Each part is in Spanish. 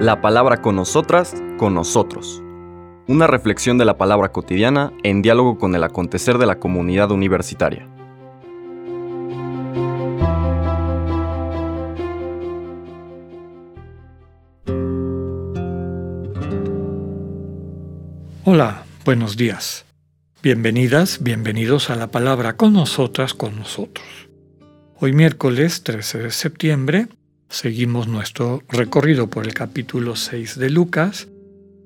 La palabra con nosotras, con nosotros. Una reflexión de la palabra cotidiana en diálogo con el acontecer de la comunidad universitaria. Hola, buenos días. Bienvenidas, bienvenidos a la palabra con nosotras, con nosotros. Hoy miércoles 13 de septiembre seguimos nuestro recorrido por el capítulo 6 de Lucas,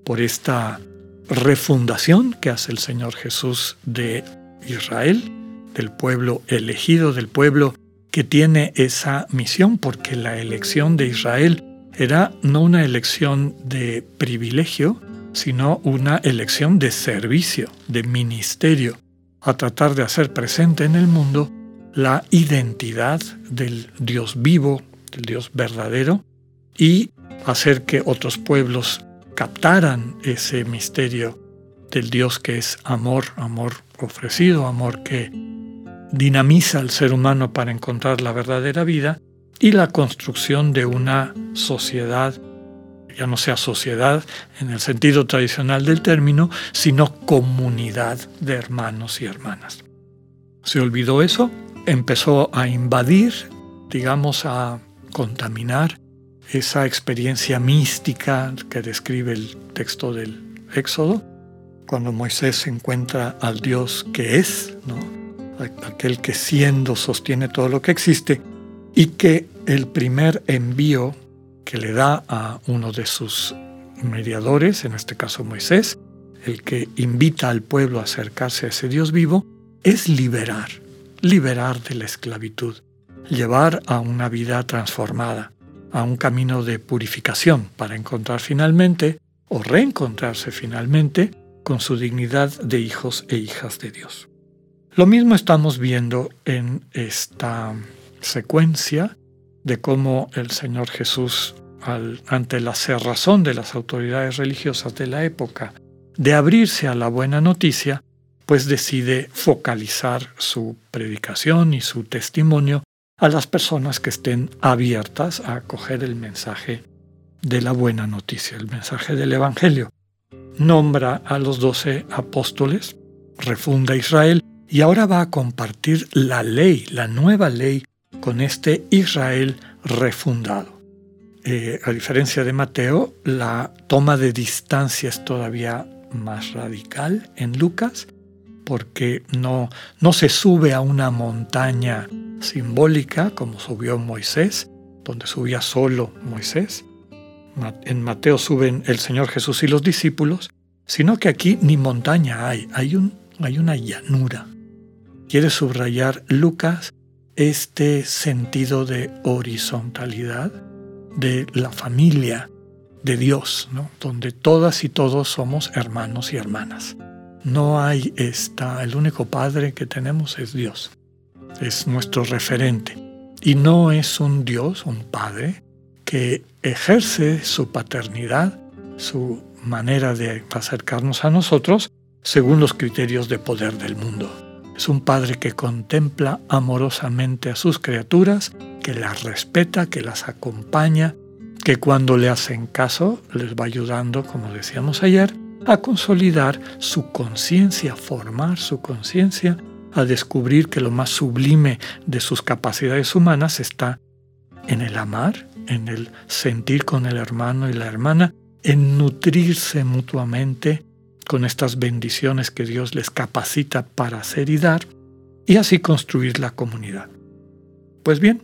por esta refundación que hace el Señor Jesús de Israel, del pueblo elegido, del pueblo que tiene esa misión, porque la elección de Israel era no una elección de privilegio, sino una elección de servicio, de ministerio, a tratar de hacer presente en el mundo la identidad del Dios vivo, del Dios verdadero, y hacer que otros pueblos captaran ese misterio del Dios que es amor, amor ofrecido, amor que dinamiza al ser humano para encontrar la verdadera vida, y la construcción de una sociedad ya no sea sociedad en el sentido tradicional del término, sino comunidad de hermanos y hermanas. Se olvidó eso, empezó a invadir, digamos, a contaminar esa experiencia mística que describe el texto del Éxodo, cuando Moisés encuentra al Dios que es, aquel que siendo sostiene todo lo que existe, y que el primer envío que le da a uno de sus mediadores, en este caso Moisés, el que invita al pueblo a acercarse a ese Dios vivo, es liberar, liberar de la esclavitud, llevar a una vida transformada, a un camino de purificación para encontrar finalmente o reencontrarse finalmente con su dignidad de hijos e hijas de Dios. Lo mismo estamos viendo en esta secuencia de cómo el Señor Jesús, ante la cerrazón de las autoridades religiosas de la época, de abrirse a la buena noticia, pues decide focalizar su predicación y su testimonio a las personas que estén abiertas a acoger el mensaje de la buena noticia, el mensaje del Evangelio. Nombra a los doce apóstoles, refunda Israel y ahora va a compartir la ley, la nueva ley con este Israel refundado. Eh, a diferencia de Mateo, la toma de distancia es todavía más radical en Lucas, porque no, no se sube a una montaña simbólica como subió Moisés, donde subía solo Moisés. En Mateo suben el Señor Jesús y los discípulos, sino que aquí ni montaña hay, hay, un, hay una llanura. Quiere subrayar Lucas este sentido de horizontalidad de la familia de Dios, donde todas y todos somos hermanos y hermanas. No hay esta, el único Padre que tenemos es Dios, es nuestro referente. Y no es un Dios, un Padre, que ejerce su paternidad, su manera de acercarnos a nosotros según los criterios de poder del mundo. Es un padre que contempla amorosamente a sus criaturas, que las respeta, que las acompaña, que cuando le hacen caso les va ayudando, como decíamos ayer, a consolidar su conciencia, a formar su conciencia, a descubrir que lo más sublime de sus capacidades humanas está en el amar, en el sentir con el hermano y la hermana, en nutrirse mutuamente con estas bendiciones que Dios les capacita para hacer y dar, y así construir la comunidad. Pues bien,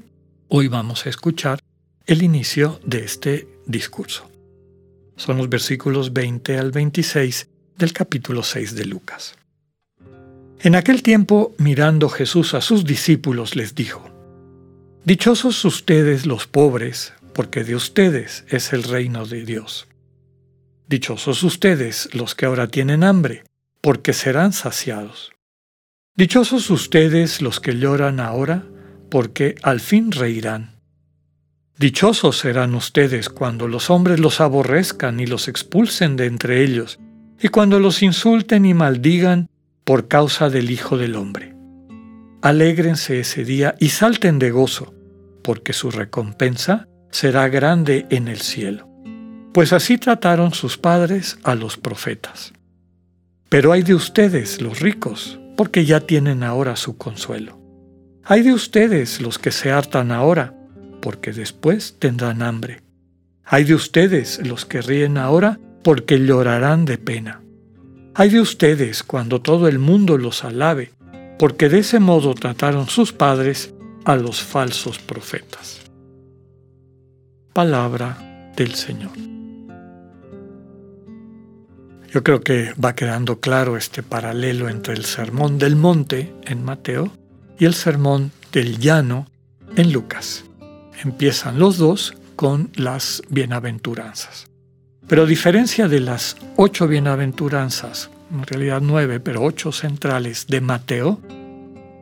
hoy vamos a escuchar el inicio de este discurso. Son los versículos 20 al 26 del capítulo 6 de Lucas. En aquel tiempo, mirando Jesús a sus discípulos, les dijo, Dichosos ustedes los pobres, porque de ustedes es el reino de Dios. Dichosos ustedes los que ahora tienen hambre, porque serán saciados. Dichosos ustedes los que lloran ahora, porque al fin reirán. Dichosos serán ustedes cuando los hombres los aborrezcan y los expulsen de entre ellos, y cuando los insulten y maldigan por causa del Hijo del Hombre. Alégrense ese día y salten de gozo, porque su recompensa será grande en el cielo. Pues así trataron sus padres a los profetas. Pero hay de ustedes, los ricos, porque ya tienen ahora su consuelo. Hay de ustedes los que se hartan ahora, porque después tendrán hambre. Hay de ustedes los que ríen ahora, porque llorarán de pena. Hay de ustedes cuando todo el mundo los alabe, porque de ese modo trataron sus padres a los falsos profetas. Palabra del Señor. Yo creo que va quedando claro este paralelo entre el sermón del monte en Mateo y el sermón del llano en Lucas. Empiezan los dos con las bienaventuranzas. Pero a diferencia de las ocho bienaventuranzas, en realidad nueve, pero ocho centrales de Mateo,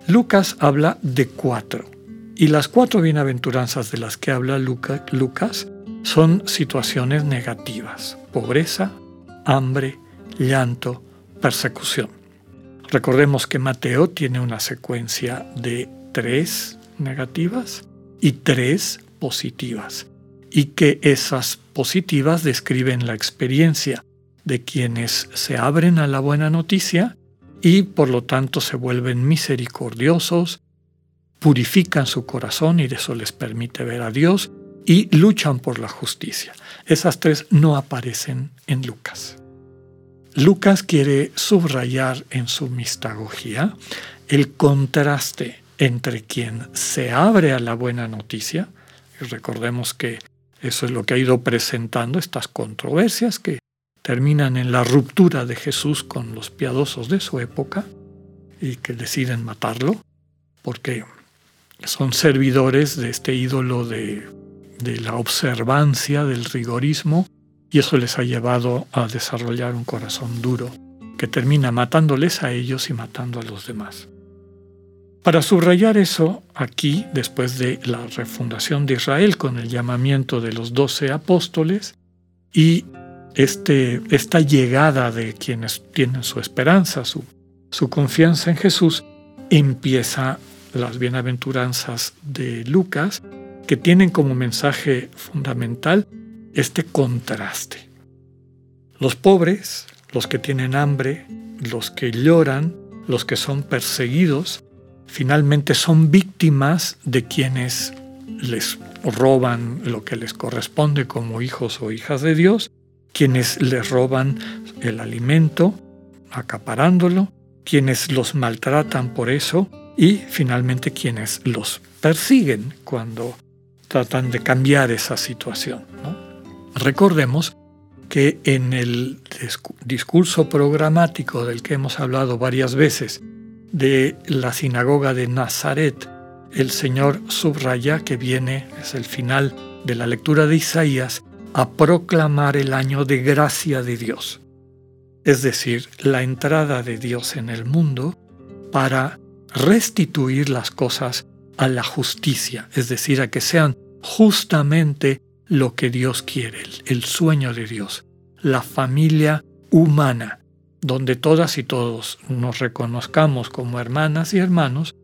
Lucas habla de cuatro. Y las cuatro bienaventuranzas de las que habla Lucas son situaciones negativas, pobreza, hambre, llanto, persecución. Recordemos que Mateo tiene una secuencia de tres negativas y tres positivas, y que esas positivas describen la experiencia de quienes se abren a la buena noticia y por lo tanto se vuelven misericordiosos, purifican su corazón y eso les permite ver a Dios y luchan por la justicia. Esas tres no aparecen en Lucas. Lucas quiere subrayar en su mistagogía el contraste entre quien se abre a la buena noticia, y recordemos que eso es lo que ha ido presentando estas controversias que terminan en la ruptura de Jesús con los piadosos de su época y que deciden matarlo porque son servidores de este ídolo de, de la observancia, del rigorismo, y eso les ha llevado a desarrollar un corazón duro que termina matándoles a ellos y matando a los demás. Para subrayar eso, aquí, después de la refundación de Israel con el llamamiento de los doce apóstoles y este, esta llegada de quienes tienen su esperanza, su, su confianza en Jesús, empieza las bienaventuranzas de Lucas, que tienen como mensaje fundamental este contraste. Los pobres, los que tienen hambre, los que lloran, los que son perseguidos, finalmente son víctimas de quienes les roban lo que les corresponde como hijos o hijas de Dios, quienes les roban el alimento, acaparándolo, quienes los maltratan por eso y finalmente quienes los persiguen cuando tratan de cambiar esa situación. Recordemos que en el discurso programático del que hemos hablado varias veces de la sinagoga de Nazaret, el Señor subraya que viene, es el final de la lectura de Isaías, a proclamar el año de gracia de Dios, es decir, la entrada de Dios en el mundo para restituir las cosas a la justicia, es decir, a que sean justamente lo que Dios quiere, el, sueño de Dios, la familia humana, donde todas y todos nos reconozcamos como hermanas y hermanos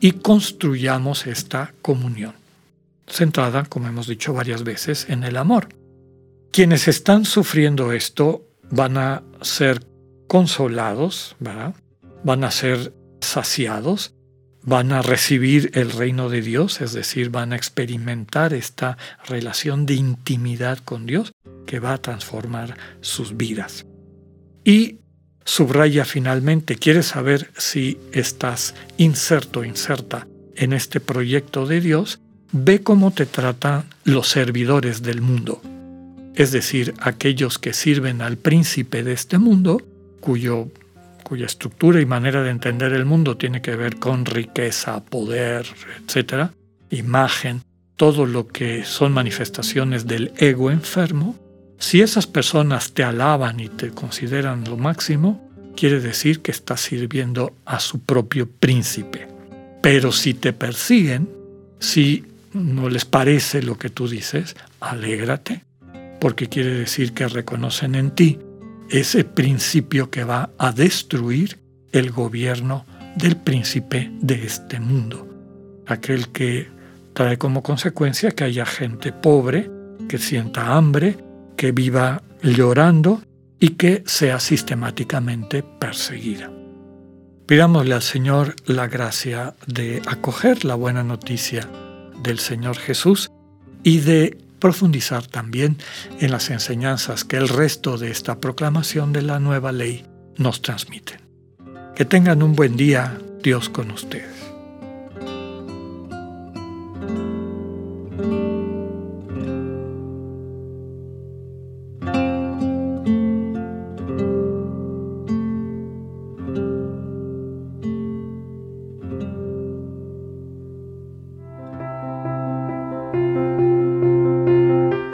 y construyamos esta comunión, centrada, como hemos dicho varias veces, en el amor. Quienes están sufriendo esto van a ser consolados, van a ser saciados van a recibir el reino de Dios, es decir, van a experimentar esta relación de intimidad con Dios que va a transformar sus vidas. Y subraya finalmente, ¿quieres saber si estás inserto, inserta en este proyecto de Dios? Ve cómo te tratan los servidores del mundo, es decir, aquellos que sirven al príncipe de este mundo, cuyo cuya estructura y manera de entender el mundo tiene que ver con riqueza, poder, etc., imagen, todo lo que son manifestaciones del ego enfermo, si esas personas te alaban y te consideran lo máximo, quiere decir que estás sirviendo a su propio príncipe. Pero si te persiguen, si no les parece lo que tú dices, alégrate, porque quiere decir que reconocen en ti ese principio que va a destruir el gobierno del príncipe de este mundo, aquel que trae como consecuencia que haya gente pobre, que sienta hambre, que viva llorando y que sea sistemáticamente perseguida. Pidámosle al Señor la gracia de acoger la buena noticia del Señor Jesús y de profundizar también en las enseñanzas que el resto de esta proclamación de la nueva ley nos transmiten. Que tengan un buen día, Dios con ustedes.